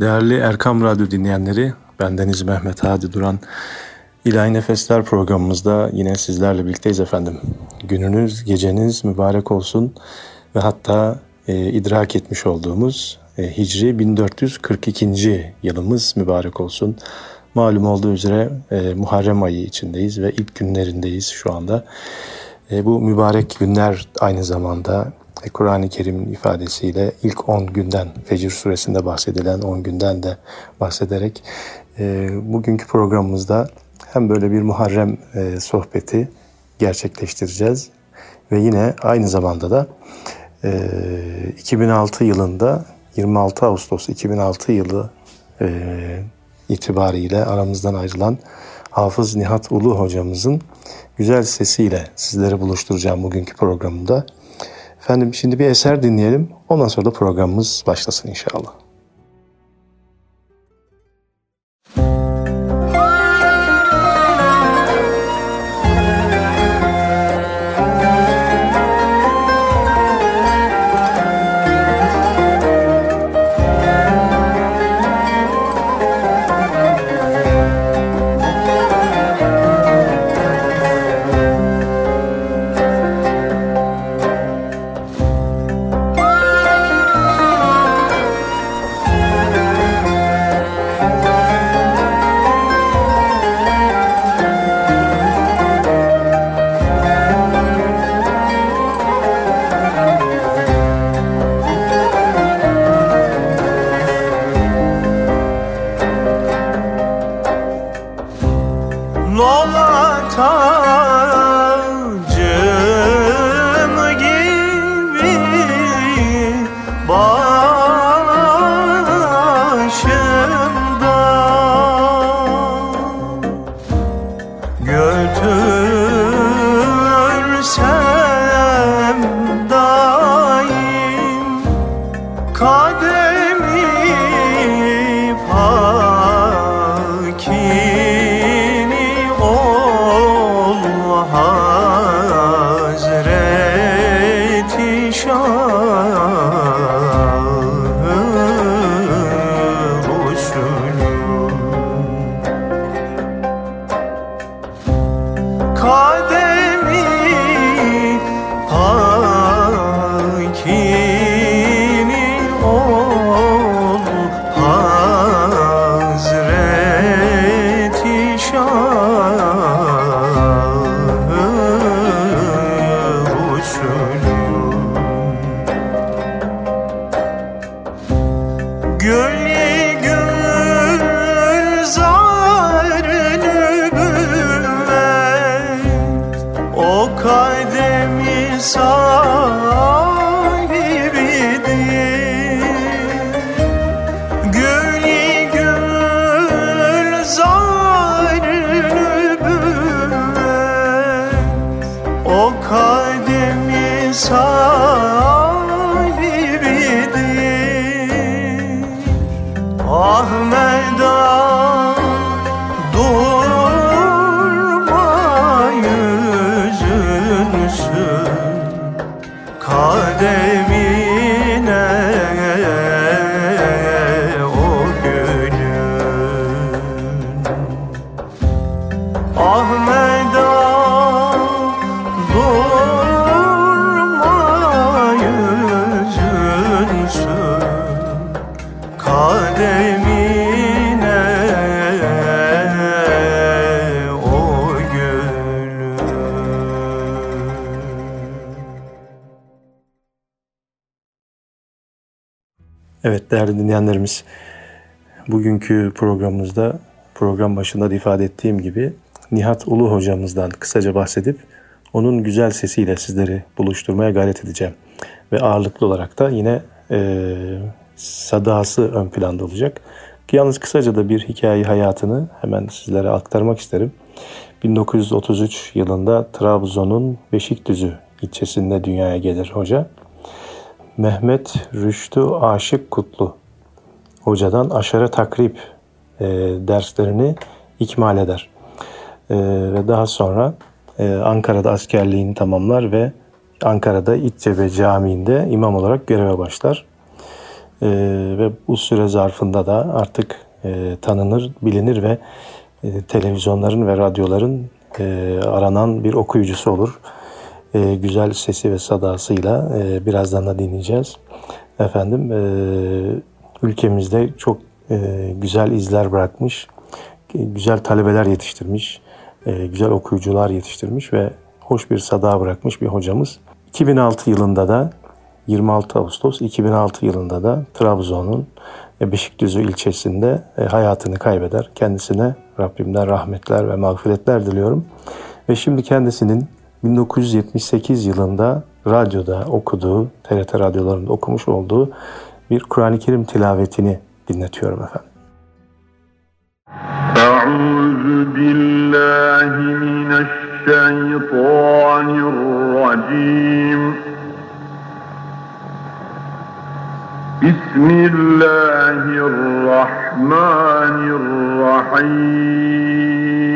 Değerli Erkam Radyo dinleyenleri, bendeniz Mehmet Hadi Duran. İlahi Nefesler programımızda yine sizlerle birlikteyiz efendim. Gününüz, geceniz mübarek olsun ve hatta e, idrak etmiş olduğumuz e, Hicri 1442. yılımız mübarek olsun. Malum olduğu üzere e, Muharrem ayı içindeyiz ve ilk günlerindeyiz şu anda. E, bu mübarek günler aynı zamanda Kur'an-ı Kerim'in ifadesiyle ilk 10 günden, Fecir suresinde bahsedilen 10 günden de bahsederek e, bugünkü programımızda hem böyle bir Muharrem e, sohbeti gerçekleştireceğiz ve yine aynı zamanda da e, 2006 yılında 26 Ağustos 2006 yılı e, itibariyle aramızdan ayrılan Hafız Nihat Ulu hocamızın güzel sesiyle sizleri buluşturacağım bugünkü programımda. Efendim şimdi bir eser dinleyelim. Ondan sonra da programımız başlasın inşallah. Evet değerli dinleyenlerimiz, bugünkü programımızda program başında da ifade ettiğim gibi Nihat Ulu hocamızdan kısaca bahsedip onun güzel sesiyle sizleri buluşturmaya gayret edeceğim. Ve ağırlıklı olarak da yine e, sadası ön planda olacak. Yalnız kısaca da bir hikaye hayatını hemen sizlere aktarmak isterim. 1933 yılında Trabzon'un Beşikdüzü ilçesinde dünyaya gelir hoca. Mehmet Rüştü Aşık Kutlu hocadan aşarı takrip e, derslerini ikmal eder. E, ve daha sonra e, Ankara'da askerliğini tamamlar ve Ankara'da İtcebe Camii'nde imam olarak göreve başlar. E, ve bu süre zarfında da artık e, tanınır, bilinir ve e, televizyonların ve radyoların e, aranan bir okuyucusu olur. E, güzel sesi ve sadasıyla e, birazdan da dinleyeceğiz. Efendim e, ülkemizde çok e, güzel izler bırakmış, güzel talebeler yetiştirmiş, e, güzel okuyucular yetiştirmiş ve hoş bir sada bırakmış bir hocamız. 2006 yılında da 26 Ağustos 2006 yılında da Trabzon'un Beşikdüzü ilçesinde e, hayatını kaybeder. Kendisine Rabbimden rahmetler ve mağfiretler diliyorum. Ve şimdi kendisinin 1978 yılında radyoda okuduğu, TRT radyolarında okumuş olduğu bir Kur'an-ı Kerim tilavetini dinletiyorum efendim. Euzu billahi mineşşeytanirracim. Bismillahirrahmanirrahim.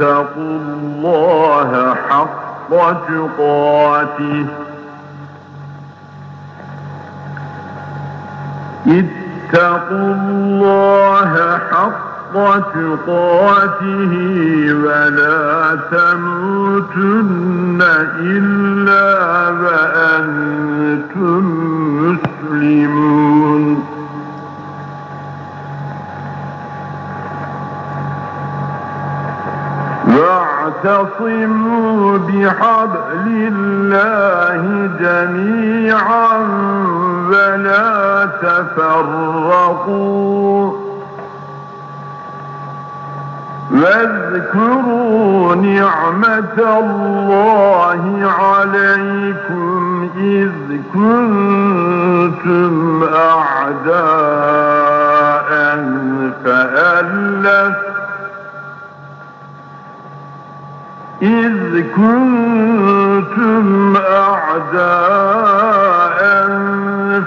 اتقوا الله حق تقاته. اتقوا الله حق تقاته ولا تموتن إلا وأنتم مسلمون. واعتصموا بحبل الله جميعا ولا تفرقوا. واذكروا نعمة الله عليكم إذ كنتم أعداء فألف إذ كنتم أعداء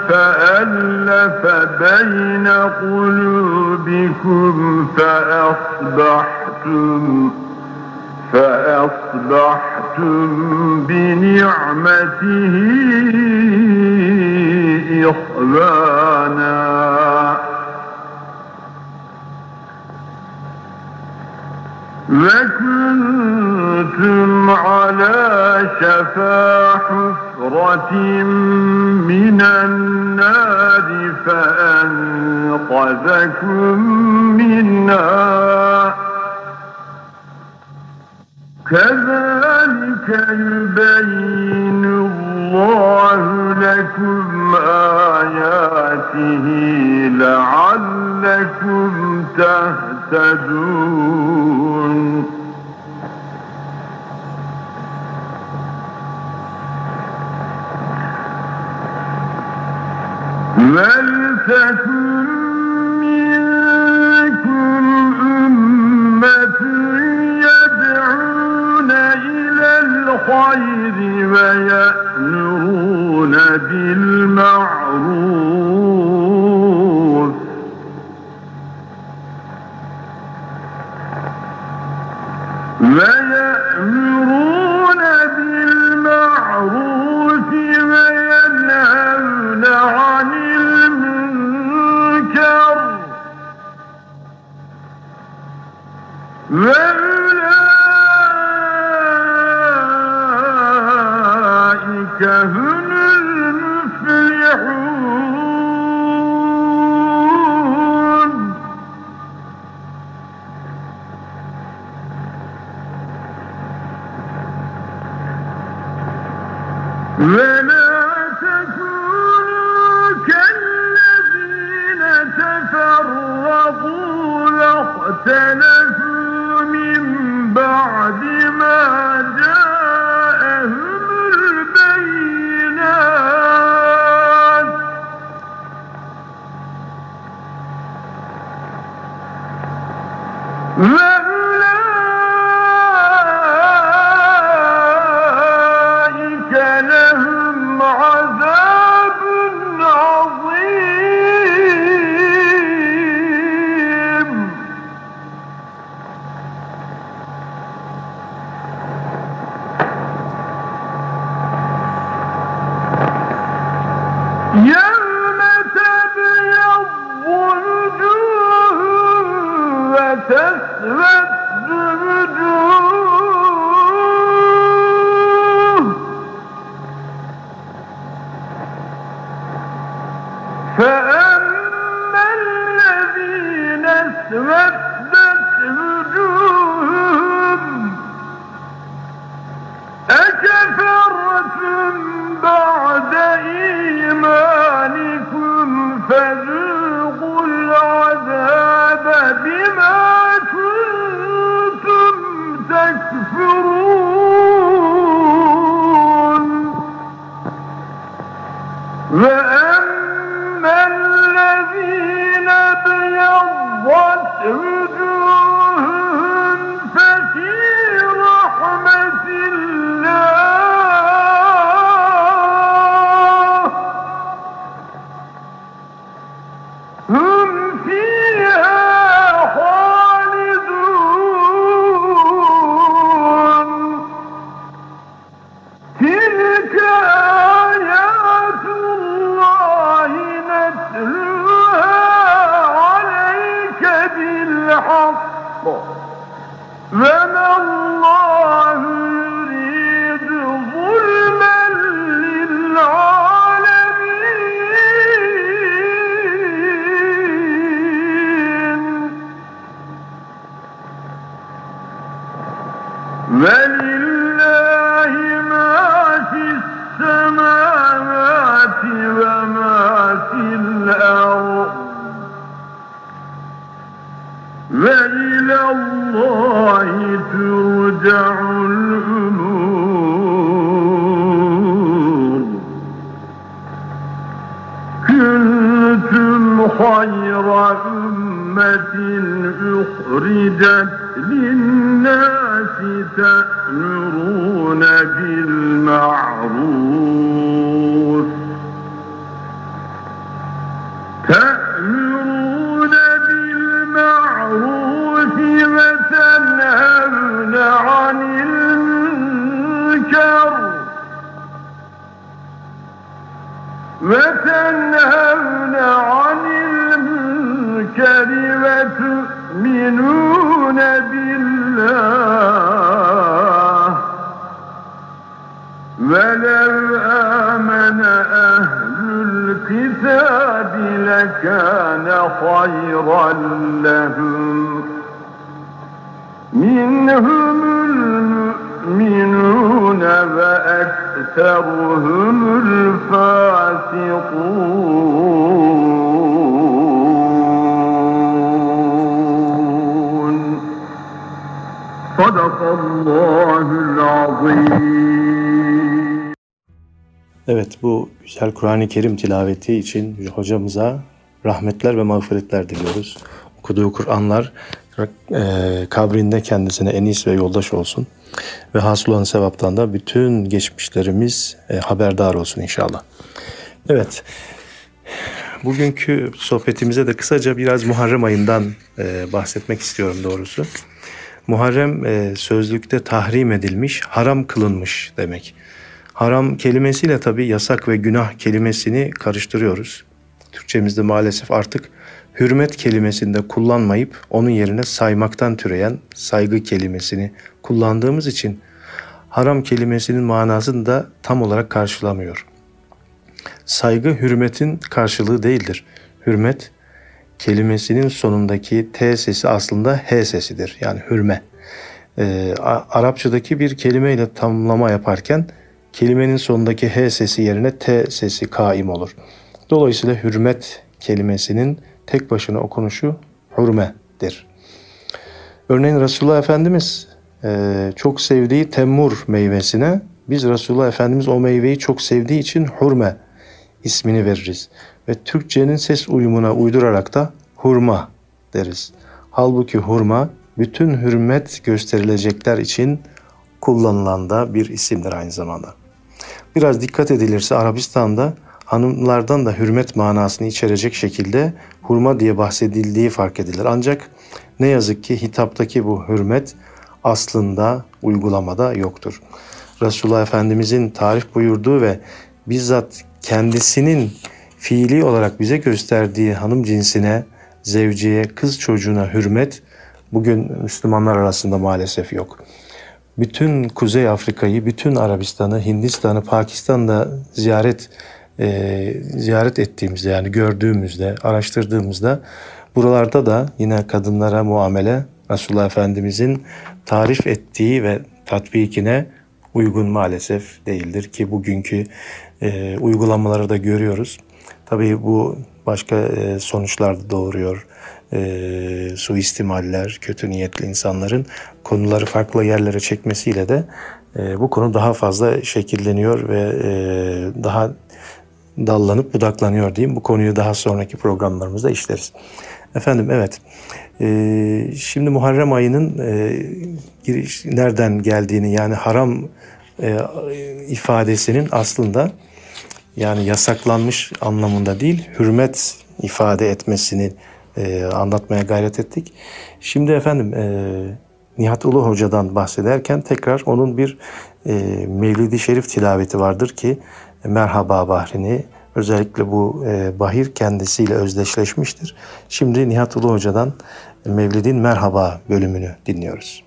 فألف بين قلوبكم فأصبحتم فأصبحتم بنعمته إخوانا. وكنتم على شفا من النار فأنقذكم منها كذلك يبين الله لكم آياته لعلكم تهتدون ولتكن Come, وتنهون عن المنكر وتؤمنون بالله. ولو آمن أهل الكتاب لكان خيرا لهم. منهم المؤمنون Evet bu güzel Kur'an-ı Kerim tilaveti için hocamıza rahmetler ve mağfiretler diliyoruz. Okuduğu Kur'anlar e, kabrinde kendisine enis ve yoldaş olsun. Ve hasıl olan sevaptan da bütün geçmişlerimiz e, haberdar olsun inşallah. Evet, bugünkü sohbetimize de kısaca biraz Muharrem ayından e, bahsetmek istiyorum doğrusu. Muharrem e, sözlükte tahrim edilmiş, haram kılınmış demek. Haram kelimesiyle tabi yasak ve günah kelimesini karıştırıyoruz. Türkçemizde maalesef artık hürmet kelimesinde kullanmayıp onun yerine saymaktan türeyen saygı kelimesini kullandığımız için haram kelimesinin manasını da tam olarak karşılamıyor. Saygı hürmetin karşılığı değildir. Hürmet kelimesinin sonundaki T sesi aslında H sesidir. Yani hürme. Ee, Arapçadaki bir kelimeyle tamlama yaparken kelimenin sonundaki H sesi yerine T sesi kaim olur. Dolayısıyla hürmet kelimesinin tek başına okunuşu hürmedir. Örneğin Resulullah Efendimiz e, çok sevdiği temmur meyvesine biz Resulullah Efendimiz o meyveyi çok sevdiği için hurme ismini veririz. Ve Türkçenin ses uyumuna uydurarak da hurma deriz. Halbuki hurma bütün hürmet gösterilecekler için kullanılan da bir isimdir aynı zamanda. Biraz dikkat edilirse Arabistan'da hanımlardan da hürmet manasını içerecek şekilde hurma diye bahsedildiği fark edilir. Ancak ne yazık ki hitaptaki bu hürmet aslında uygulamada yoktur. Resulullah Efendimizin tarif buyurduğu ve bizzat kendisinin fiili olarak bize gösterdiği hanım cinsine, zevciye, kız çocuğuna hürmet bugün Müslümanlar arasında maalesef yok. Bütün Kuzey Afrika'yı, bütün Arabistan'ı, Hindistan'ı, Pakistan'da ziyaret e, ziyaret ettiğimizde yani gördüğümüzde, araştırdığımızda buralarda da yine kadınlara muamele Resulullah Efendimizin tarif ettiği ve tatbikine uygun maalesef değildir ki bugünkü e, uygulamaları da görüyoruz. Tabii bu başka e, sonuçlar da doğuruyor. E, suistimaller, kötü niyetli insanların konuları farklı yerlere çekmesiyle de e, bu konu daha fazla şekilleniyor ve e, daha dallanıp budaklanıyor diyeyim. Bu konuyu daha sonraki programlarımızda işleriz. Efendim evet. Ee, şimdi Muharrem ayının e, giriş nereden geldiğini yani haram e, ifadesinin aslında yani yasaklanmış anlamında değil hürmet ifade etmesini e, anlatmaya gayret ettik. Şimdi efendim e, Nihat Ulu Hoca'dan bahsederken tekrar onun bir e, Mevlidi Şerif tilaveti vardır ki Merhaba Bahrini özellikle bu e, bahir kendisiyle özdeşleşmiştir. Şimdi Nihat Ulu Hoca'dan Mevlid'in Merhaba bölümünü dinliyoruz.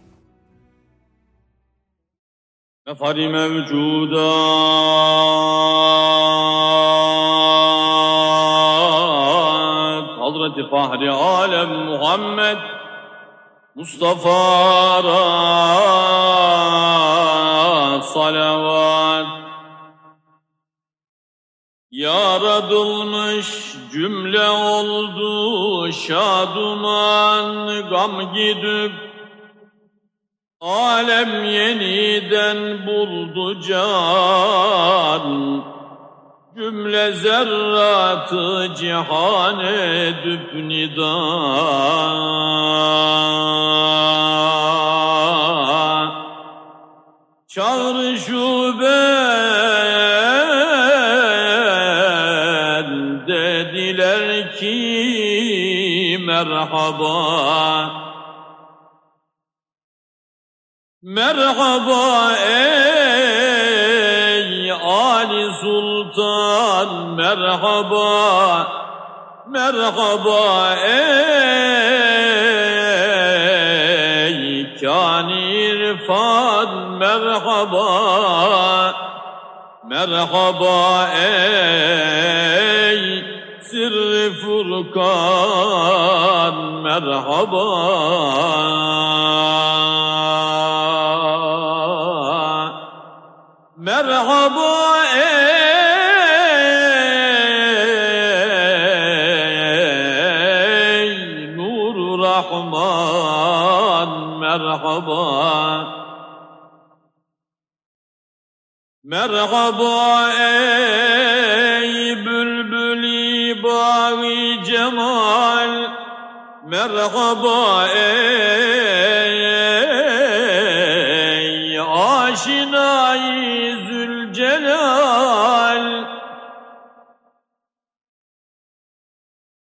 Nefari mevcudat Hazreti Fahri Alem Muhammed Mustafa'ra salavat cümle oldu şaduman gam gidip Alem yeniden buldu can. Cümle zerratı cihan edip nida Çağrı dediler مرحبا مرحبا ey Ali Sultan مرحبا مرحبا اي كان إرفان مرحبا مرحبا ey Sirri Furkan merhaba. Merhaba ey Nur Rahman merhaba. Merhaba ey Merhaba ey aşinayı zülcelal.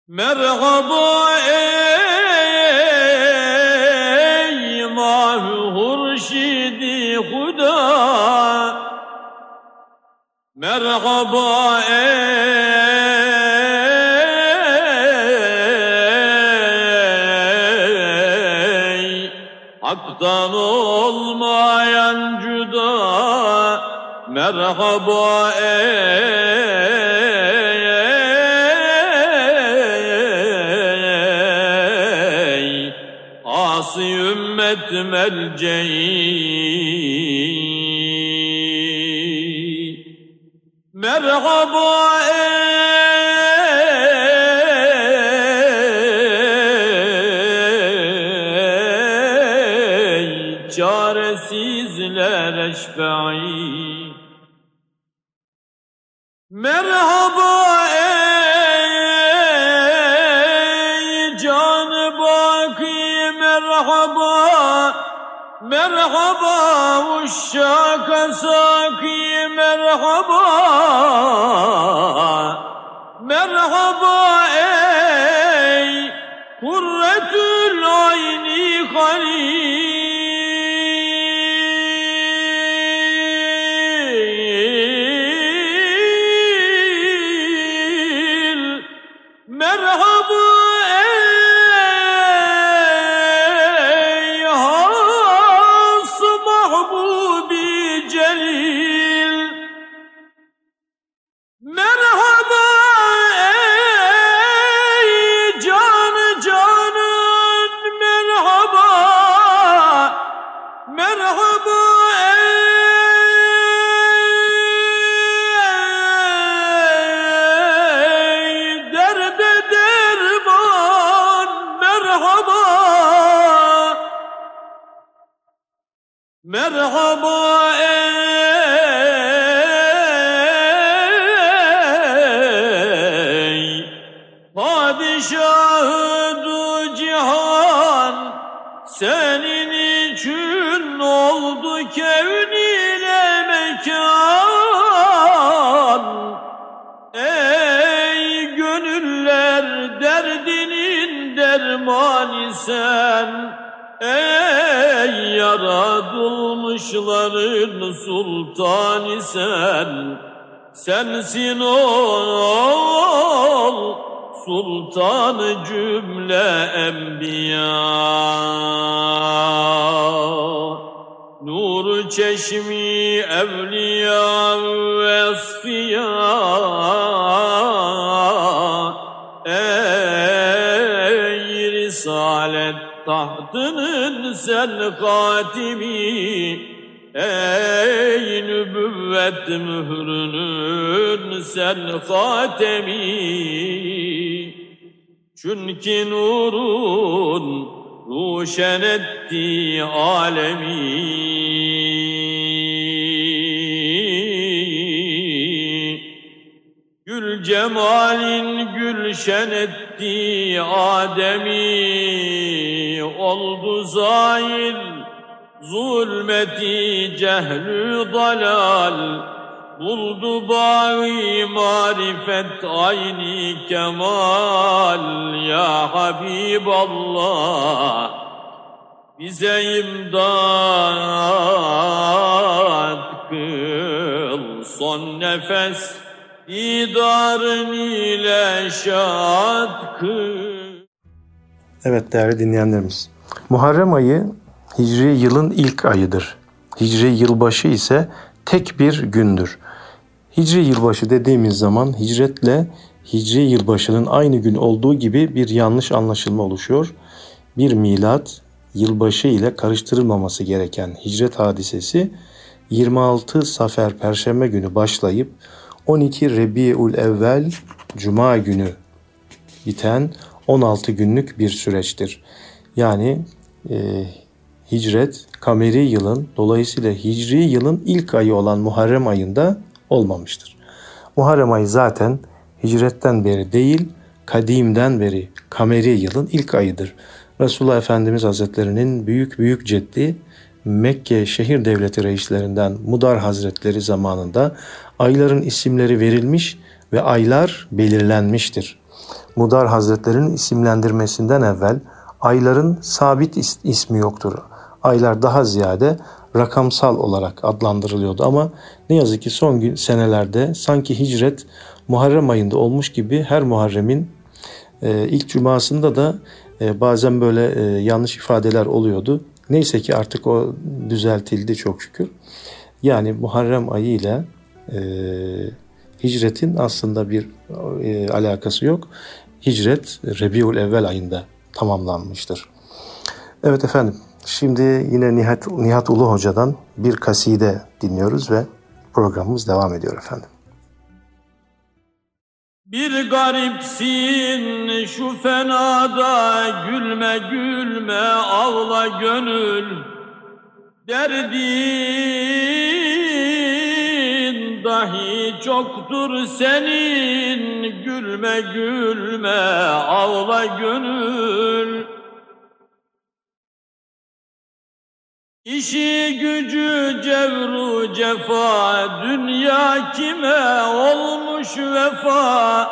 Merhaba ey mahu hurşidi huda. Merhaba ey Hak'tan olmayan cüda Merhaba ey. Asi ümmet melceği Merhaba çaresizler eşfe'i Merhaba ey canı baki merhaba Merhaba uşşaka saki merhaba Merhaba Padişahı du cihan senin için oldu kevn ile mekan. Ey gönüller derdinin dermanı sen Ey yaratılmışların sultanı sen Sensin ol sultanı cümle enbiya. Nur çeşmi evliya ve esfiya Ey risalet tahtının sen katimi Ey nübüvvet mührünün sen hatemi Çünkü nurun ruşen etti alemi Gül cemalin gülşen etti Adem'i oldu zahir zulmeti cehlü dalal buldu bağı marifet ayni kemal ya Habiballah bize imdat kıl son nefes didarın ile şad Evet değerli dinleyenlerimiz. Muharrem ayı Hicri yılın ilk ayıdır. Hicri yılbaşı ise tek bir gündür. Hicri yılbaşı dediğimiz zaman hicretle Hicri yılbaşının aynı gün olduğu gibi bir yanlış anlaşılma oluşuyor. Bir milat yılbaşı ile karıştırılmaması gereken hicret hadisesi 26 Safer Perşembe günü başlayıp 12 Rebiul Evvel Cuma günü biten 16 günlük bir süreçtir. Yani e, hicret kameri yılın dolayısıyla hicri yılın ilk ayı olan Muharrem ayında olmamıştır. Muharrem ayı zaten hicretten beri değil kadimden beri kameri yılın ilk ayıdır. Resulullah Efendimiz Hazretlerinin büyük büyük ceddi Mekke şehir devleti reislerinden Mudar Hazretleri zamanında ayların isimleri verilmiş ve aylar belirlenmiştir. Mudar Hazretlerinin isimlendirmesinden evvel ayların sabit is- ismi yoktur. Aylar daha ziyade rakamsal olarak adlandırılıyordu ama ne yazık ki son gün senelerde sanki hicret Muharrem ayında olmuş gibi her Muharrem'in e, ilk cumasında da e, bazen böyle e, yanlış ifadeler oluyordu. Neyse ki artık o düzeltildi çok şükür. Yani Muharrem ayı ile e, hicretin aslında bir e, alakası yok. Hicret Rebiul Evvel ayında tamamlanmıştır. Evet efendim, şimdi yine Nihat, Nihat Ulu Hoca'dan bir kaside dinliyoruz ve programımız devam ediyor efendim. Bir garipsin şu fenada gülme gülme ağla gönül. Derdin dahi çoktur senin. Gülme gülme ağla gönül İşi gücü cevru cefa dünya kime olmuş vefa?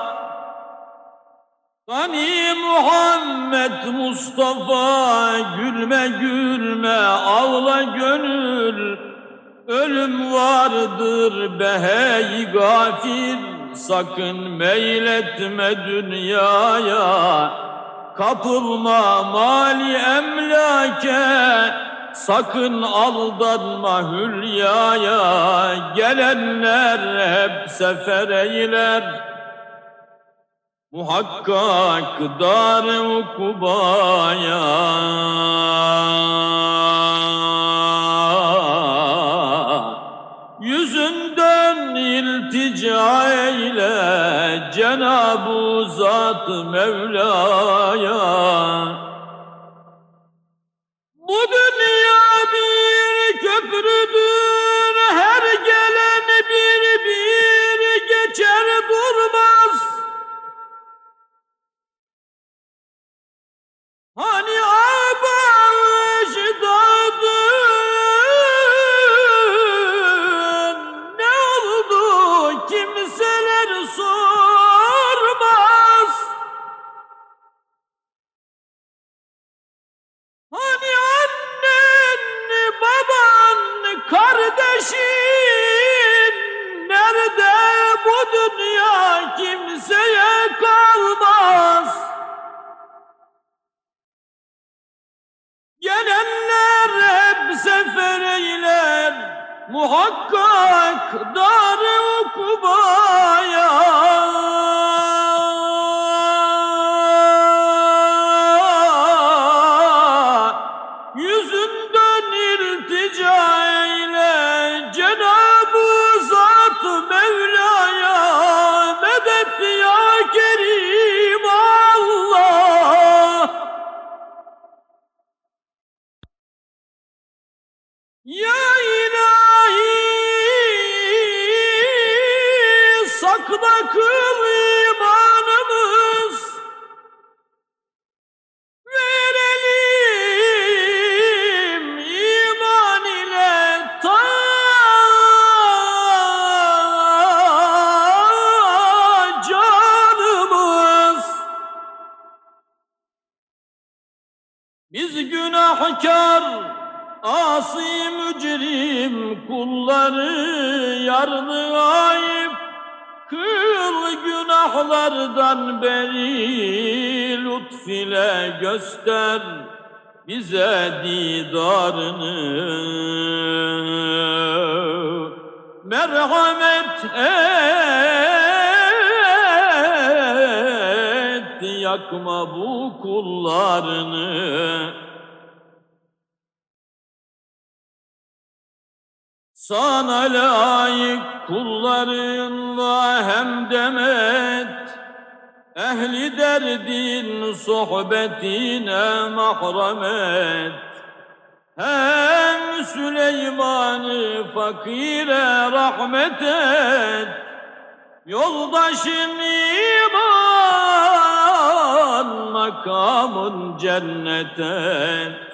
Gani Muhammed Mustafa gülme gülme ağla gönül. Ölüm vardır behey gafir sakın meyletme dünyaya. Kapılma mali emlake Sakın aldanma hülyaya Gelenler hep sefer eyler. Muhakkak dar ukubaya. Yüzünden iltica eyle Cenab-ı Zat Mevla'ya muhakkak dar-ı ukubaya. Yakma bu kullarını. Sana layık kullarınla hem demet. Ehli derdin sohbetine mahremet Hem Süleyman'ı fakire rahmet et. Yoldaşın iman makamın cennet et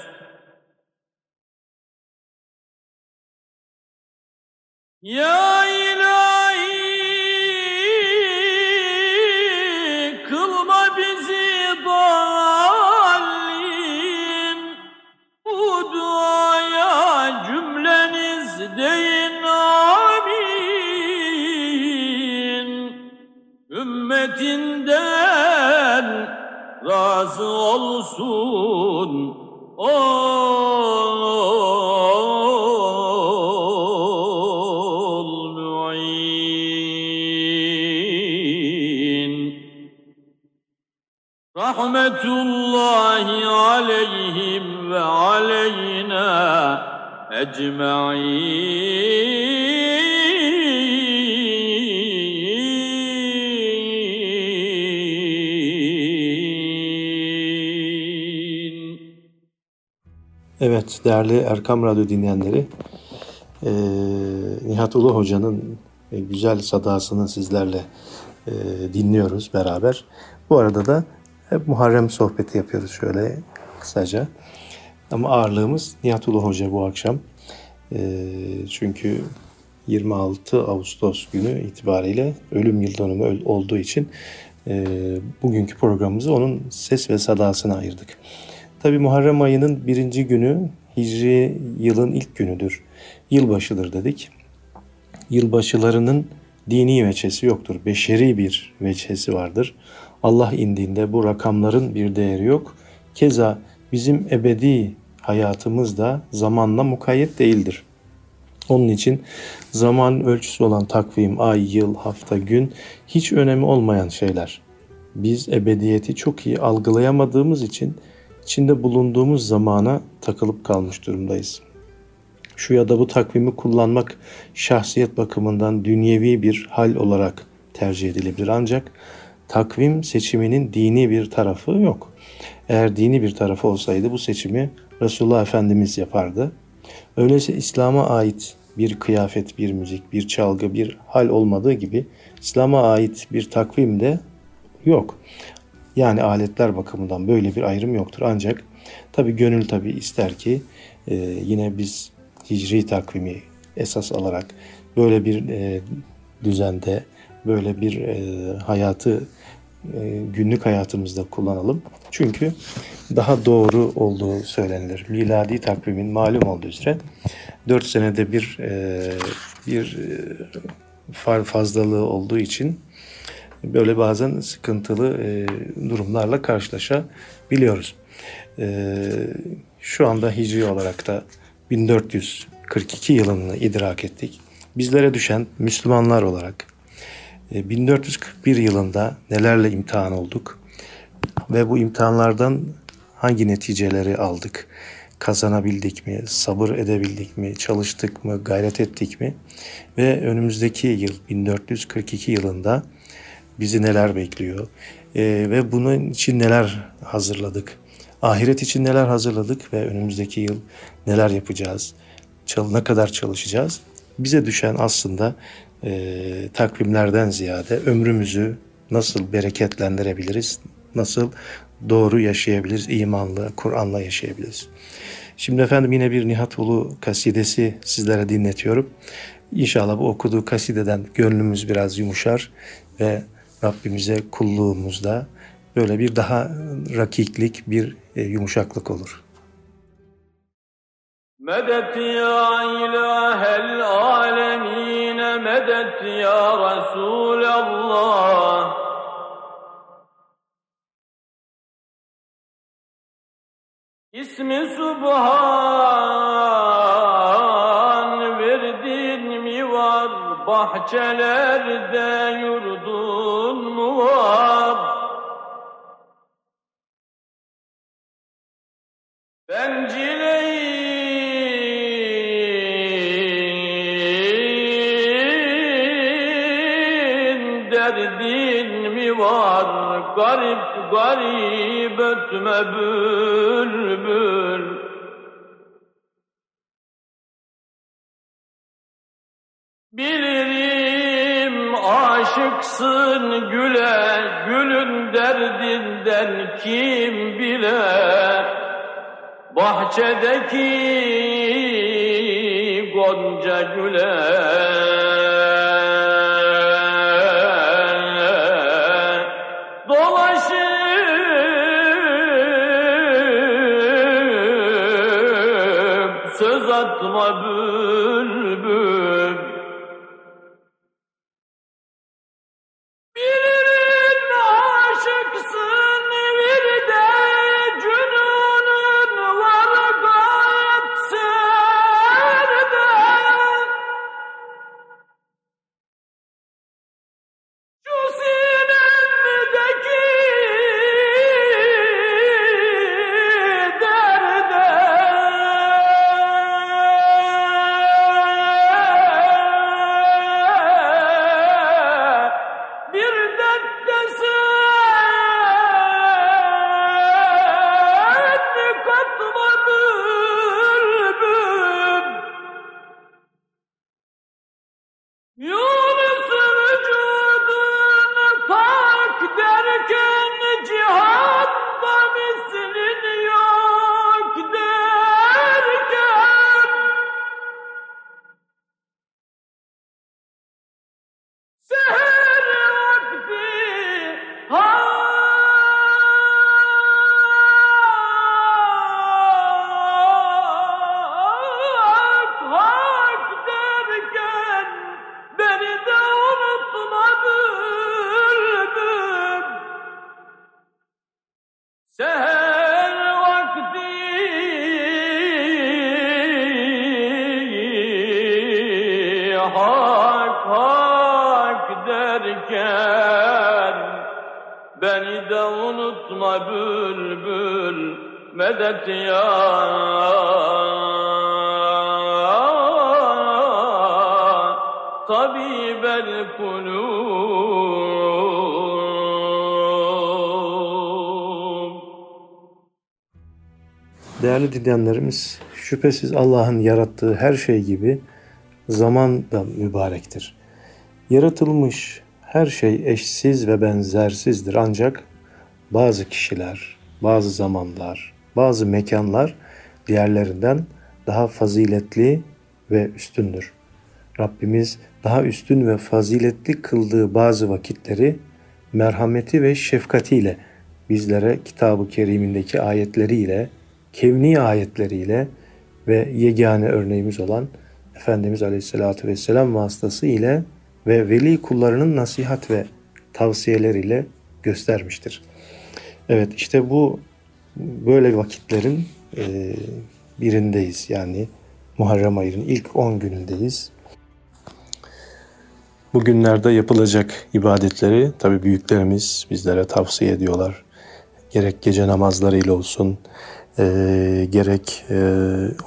Ya ilahi razı olsun rahmetullahi aleyhim ve aleyna ecma'in. Evet değerli Erkam Radyo dinleyenleri e, Nihat Ulu Hoca'nın e, güzel sadasını sizlerle e, dinliyoruz beraber. Bu arada da hep Muharrem sohbeti yapıyoruz şöyle kısaca. Ama ağırlığımız Nihat Ulu Hoca bu akşam. E, çünkü 26 Ağustos günü itibariyle ölüm yıl dönümü olduğu için e, bugünkü programımızı onun ses ve sadasına ayırdık. Tabi Muharrem ayının birinci günü Hicri yılın ilk günüdür. Yılbaşıdır dedik. Yılbaşılarının dini veçesi yoktur. Beşeri bir veçesi vardır. Allah indiğinde bu rakamların bir değeri yok. Keza bizim ebedi hayatımız da zamanla mukayyet değildir. Onun için zaman ölçüsü olan takvim, ay, yıl, hafta, gün hiç önemi olmayan şeyler. Biz ebediyeti çok iyi algılayamadığımız için içinde bulunduğumuz zamana takılıp kalmış durumdayız. Şu ya da bu takvimi kullanmak şahsiyet bakımından dünyevi bir hal olarak tercih edilebilir ancak takvim seçiminin dini bir tarafı yok. Eğer dini bir tarafı olsaydı bu seçimi Resulullah Efendimiz yapardı. Öyleyse İslam'a ait bir kıyafet, bir müzik, bir çalgı, bir hal olmadığı gibi İslam'a ait bir takvim de yok. Yani aletler bakımından böyle bir ayrım yoktur. Ancak tabi gönül tabi ister ki e, yine biz hicri takvimi esas alarak böyle bir e, düzende böyle bir e, hayatı e, günlük hayatımızda kullanalım. Çünkü daha doğru olduğu söylenilir. Miladi takvimin malum olduğu üzere 4 senede bir e, bir e, fazlalığı olduğu için böyle bazen sıkıntılı e, durumlarla karşılaşabiliyoruz. E, şu anda hicri olarak da 1442 yılını idrak ettik. Bizlere düşen Müslümanlar olarak 1441 e, yılında nelerle imtihan olduk ve bu imtihanlardan hangi neticeleri aldık? Kazanabildik mi? Sabır edebildik mi? Çalıştık mı? Gayret ettik mi? Ve önümüzdeki yıl 1442 yılında bizi neler bekliyor? Ee, ve bunun için neler hazırladık? Ahiret için neler hazırladık ve önümüzdeki yıl neler yapacağız? ne kadar çalışacağız? Bize düşen aslında e, takvimlerden ziyade ömrümüzü nasıl bereketlendirebiliriz, nasıl doğru yaşayabiliriz, imanlı, Kur'an'la yaşayabiliriz. Şimdi efendim yine bir Nihat Ulu kasidesi sizlere dinletiyorum. İnşallah bu okuduğu kasideden gönlümüz biraz yumuşar ve Rabbimize kulluğumuzda böyle bir daha rakiklik, bir e, yumuşaklık olur. Medet ya ilahel alemine medet ya Resulallah İsmi Subhan bahçelerde yurdun mu var? Bencileyin derdin mi var? Garip garip ötme bülbül Bilirim aşıksın güle gülün derdinden kim bilir? Bahçedeki gonca güle dinleyenlerimiz, şüphesiz Allah'ın yarattığı her şey gibi zaman da mübarektir. Yaratılmış her şey eşsiz ve benzersizdir ancak bazı kişiler, bazı zamanlar, bazı mekanlar diğerlerinden daha faziletli ve üstündür. Rabbimiz daha üstün ve faziletli kıldığı bazı vakitleri merhameti ve şefkatiyle bizlere kitabı kerimindeki ayetleriyle, kevni ayetleriyle ve yegane örneğimiz olan Efendimiz Aleyhisselatü Vesselam vasıtası ile ve veli kullarının nasihat ve tavsiyeleriyle göstermiştir. Evet işte bu böyle vakitlerin e, birindeyiz. Yani Muharrem ayının ilk 10 günündeyiz. Bugünlerde yapılacak ibadetleri tabi büyüklerimiz bizlere tavsiye ediyorlar. Gerek gece namazlarıyla olsun, e, gerek e,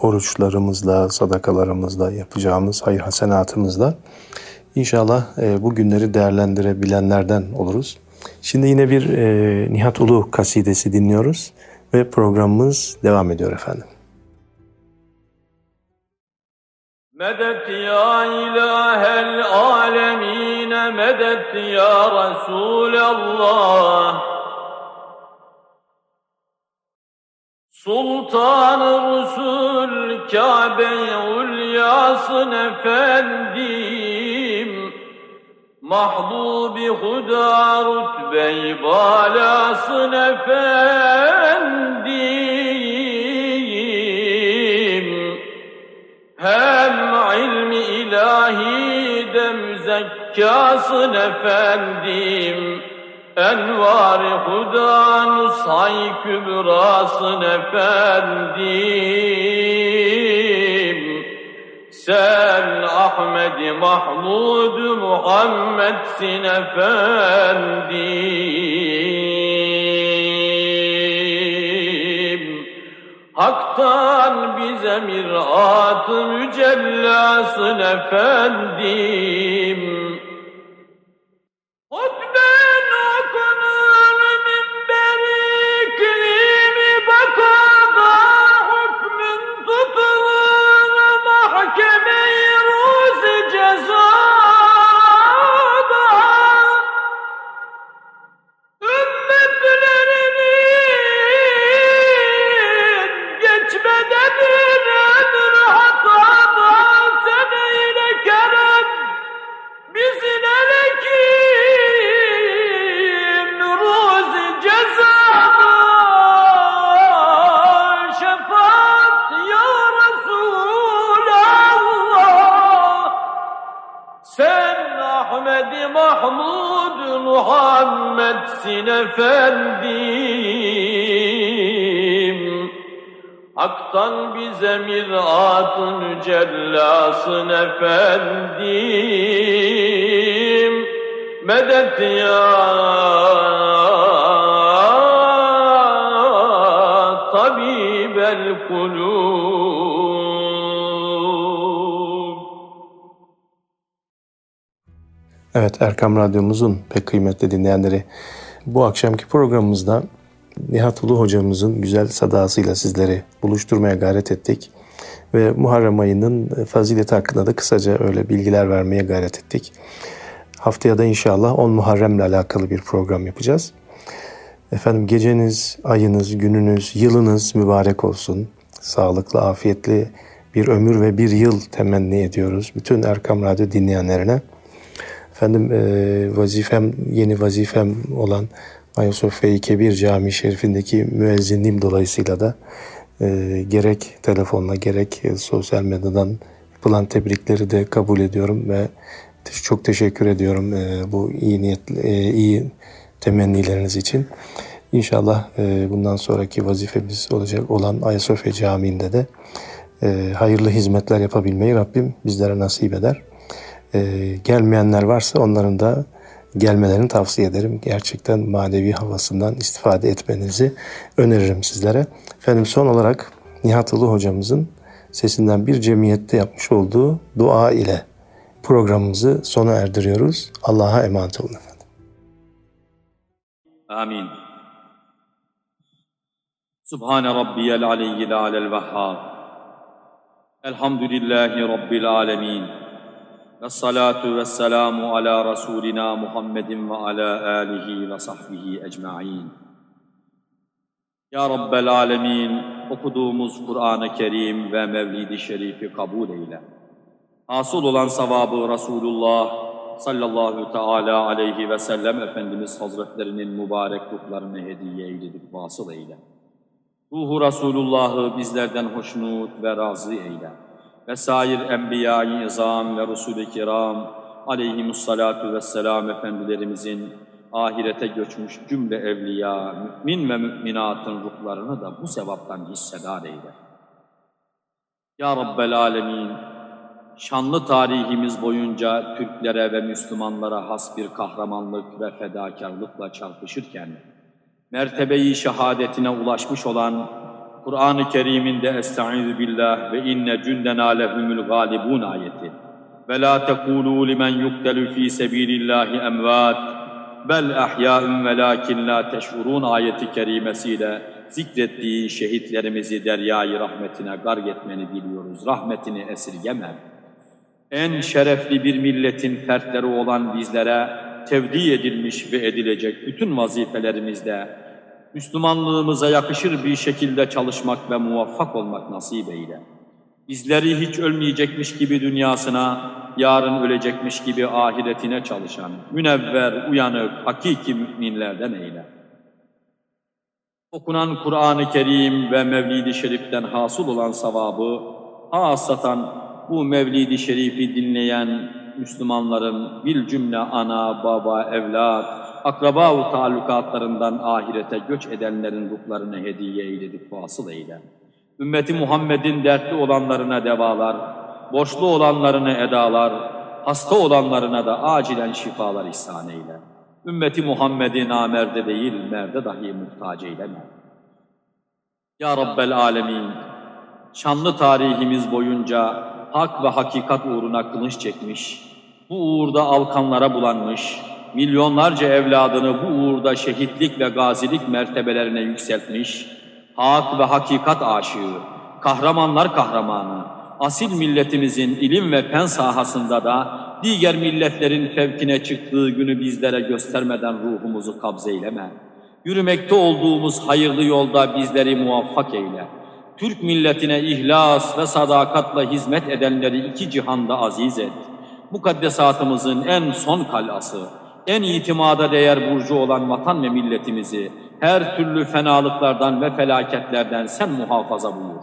oruçlarımızla, sadakalarımızla yapacağımız hayır hasenatımızla İnşallah e, bu günleri değerlendirebilenlerden oluruz. Şimdi yine bir e, Nihat Ulu kasidesi dinliyoruz ve programımız devam ediyor efendim. Medet ya ilahel alemine medet ya Resulallah Sultan-ı Resul Kabe-i Ulyasın efendim Mahbubi Huda rütbe-i balasın efendim. Hem ilmi ilahi de müzekkasın efendim Envar-ı Huda Nusay Kübrasın efendim. Sen Ahmed Mahmud Muhammed'sin efendim. Hak'tan bize mirat-ı mücellasın efendim Muhammed'sin efendim Hak'tan bize mirat-ı mücellasın efendim Medet ya Evet Erkam Radyomuzun pek kıymetli dinleyenleri bu akşamki programımızda Nihat Ulu hocamızın güzel sadasıyla sizleri buluşturmaya gayret ettik. Ve Muharrem ayının fazileti hakkında da kısaca öyle bilgiler vermeye gayret ettik. Haftaya da inşallah 10 Muharrem'le alakalı bir program yapacağız. Efendim geceniz, ayınız, gününüz, yılınız mübarek olsun. Sağlıklı, afiyetli bir ömür ve bir yıl temenni ediyoruz. Bütün Erkam Radyo dinleyenlerine. Efendim e, vazifem, yeni vazifem olan Ayasofya-i Kebir Camii Şerifindeki müezzinliğim dolayısıyla da e, gerek telefonla gerek e, sosyal medyadan yapılan tebrikleri de kabul ediyorum ve çok teşekkür ediyorum e, bu iyi niyet, e, iyi temennileriniz için. İnşallah e, bundan sonraki vazifemiz olacak olan Ayasofya Camii'nde de e, hayırlı hizmetler yapabilmeyi Rabbim bizlere nasip eder e, gelmeyenler varsa onların da gelmelerini tavsiye ederim. Gerçekten manevi havasından istifade etmenizi öneririm sizlere. Efendim son olarak Nihat Ulu hocamızın sesinden bir cemiyette yapmış olduğu dua ile programımızı sona erdiriyoruz. Allah'a emanet olun efendim. Amin. Subhan rabbiyal aliyyil alel vehhab. Elhamdülillahi rabbil alemin. Ve salatu ve selamu ala Resulina Muhammedin ve ala alihi ve sahbihi ecma'in. Ya Rabbel Alemin, okuduğumuz Kur'an-ı Kerim ve Mevlid-i Şerif'i kabul eyle. Hasıl olan savabı Resulullah sallallahu teala aleyhi ve sellem Efendimiz Hazretlerinin mübarek ruhlarını hediye eyledik, vasıl eyle. Ruhu Resulullah'ı bizlerden hoşnut ve razı eyle. Ve sair enbiya-i izam ve Resul-i kiram aleyhimussalatu vesselam efendilerimizin ahirete göçmüş cümle evliya, mümin ve müminatın ruhlarını da bu sevaptan hissedar eyle. Ya Rabbel Alemin, şanlı tarihimiz boyunca Türklere ve Müslümanlara has bir kahramanlık ve fedakarlıkla çarpışırken, mertebeyi şehadetine ulaşmış olan Kur'an-ı Kerim'inde Estaizu billah ve inne cündena lehumul galibun ayeti ve la tekulu limen yuktelu fi sebilillahi emvat bel ahya'un velakin la teş'urun ayeti kerimesiyle zikrettiği şehitlerimizi deryayı rahmetine garg etmeni biliyoruz. Rahmetini esirgeme. En şerefli bir milletin fertleri olan bizlere tevdi edilmiş ve edilecek bütün vazifelerimizde Müslümanlığımıza yakışır bir şekilde çalışmak ve muvaffak olmak nasip eyle. Bizleri hiç ölmeyecekmiş gibi dünyasına, yarın ölecekmiş gibi ahiretine çalışan, münevver, uyanık, hakiki müminlerden eyle. Okunan Kur'an-ı Kerim ve Mevlid-i Şerif'ten hasıl olan savabı, hasatan bu Mevlid-i Şerif'i dinleyen Müslümanların bir cümle ana, baba, evlat, akraba-u taallukatlarından ahirete göç edenlerin ruhlarını hediye eyledik vasıl eyle. Ümmeti Muhammed'in dertli olanlarına devalar, borçlu olanlarına edalar, hasta olanlarına da acilen şifalar ihsan eyle. Ümmeti Muhammed'i namerde değil, merde dahi muhtaç eyleme. Ya Rabbel Alemin, şanlı tarihimiz boyunca hak ve hakikat uğruna kılıç çekmiş, bu uğurda alkanlara bulanmış, milyonlarca evladını bu uğurda şehitlik ve gazilik mertebelerine yükseltmiş, hak ve hakikat aşığı, kahramanlar kahramanı, asil milletimizin ilim ve fen sahasında da diğer milletlerin fevkine çıktığı günü bizlere göstermeden ruhumuzu kabzeyleme. Yürümekte olduğumuz hayırlı yolda bizleri muvaffak eyle. Türk milletine ihlas ve sadakatla hizmet edenleri iki cihanda aziz et. Mukaddesatımızın en son kalası, en itimada değer burcu olan vatan ve milletimizi her türlü fenalıklardan ve felaketlerden sen muhafaza buyur.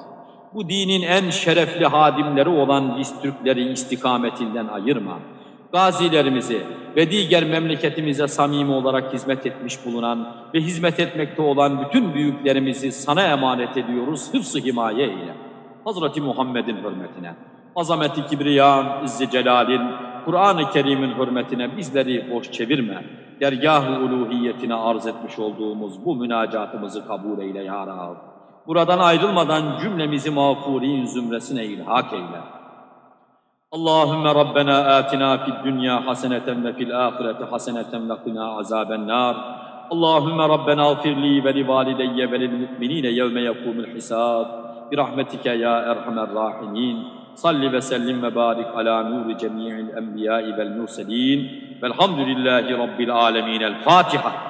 Bu dinin en şerefli hadimleri olan biz Türkleri istikametinden ayırma. Gazilerimizi ve diğer memleketimize samimi olarak hizmet etmiş bulunan ve hizmet etmekte olan bütün büyüklerimizi sana emanet ediyoruz. Hıfzı himaye eyle. Hazreti Muhammed'in hürmetine, azameti kibriyan, izzi celalin, Kur'an-ı Kerim'in hürmetine bizleri boş çevirme. Dergah-ı uluhiyetine arz etmiş olduğumuz bu münacatımızı kabul eyle ya Rab. Buradan ayrılmadan cümlemizi mağfurin zümresine ilhak eyle. Allahümme Rabbena atina fid dünya haseneten ve fil ahireti haseneten ve qina azaben nar. Allahümme Rabbena gfirli ve li valideyye ve lil müminine yevme yekumul hisab. Birahmetike ya erhamer rahimin. صل وسلم وبارك على نور جميع الأنبياء والمرسلين والحمد لله رب العالمين. الفاتحة.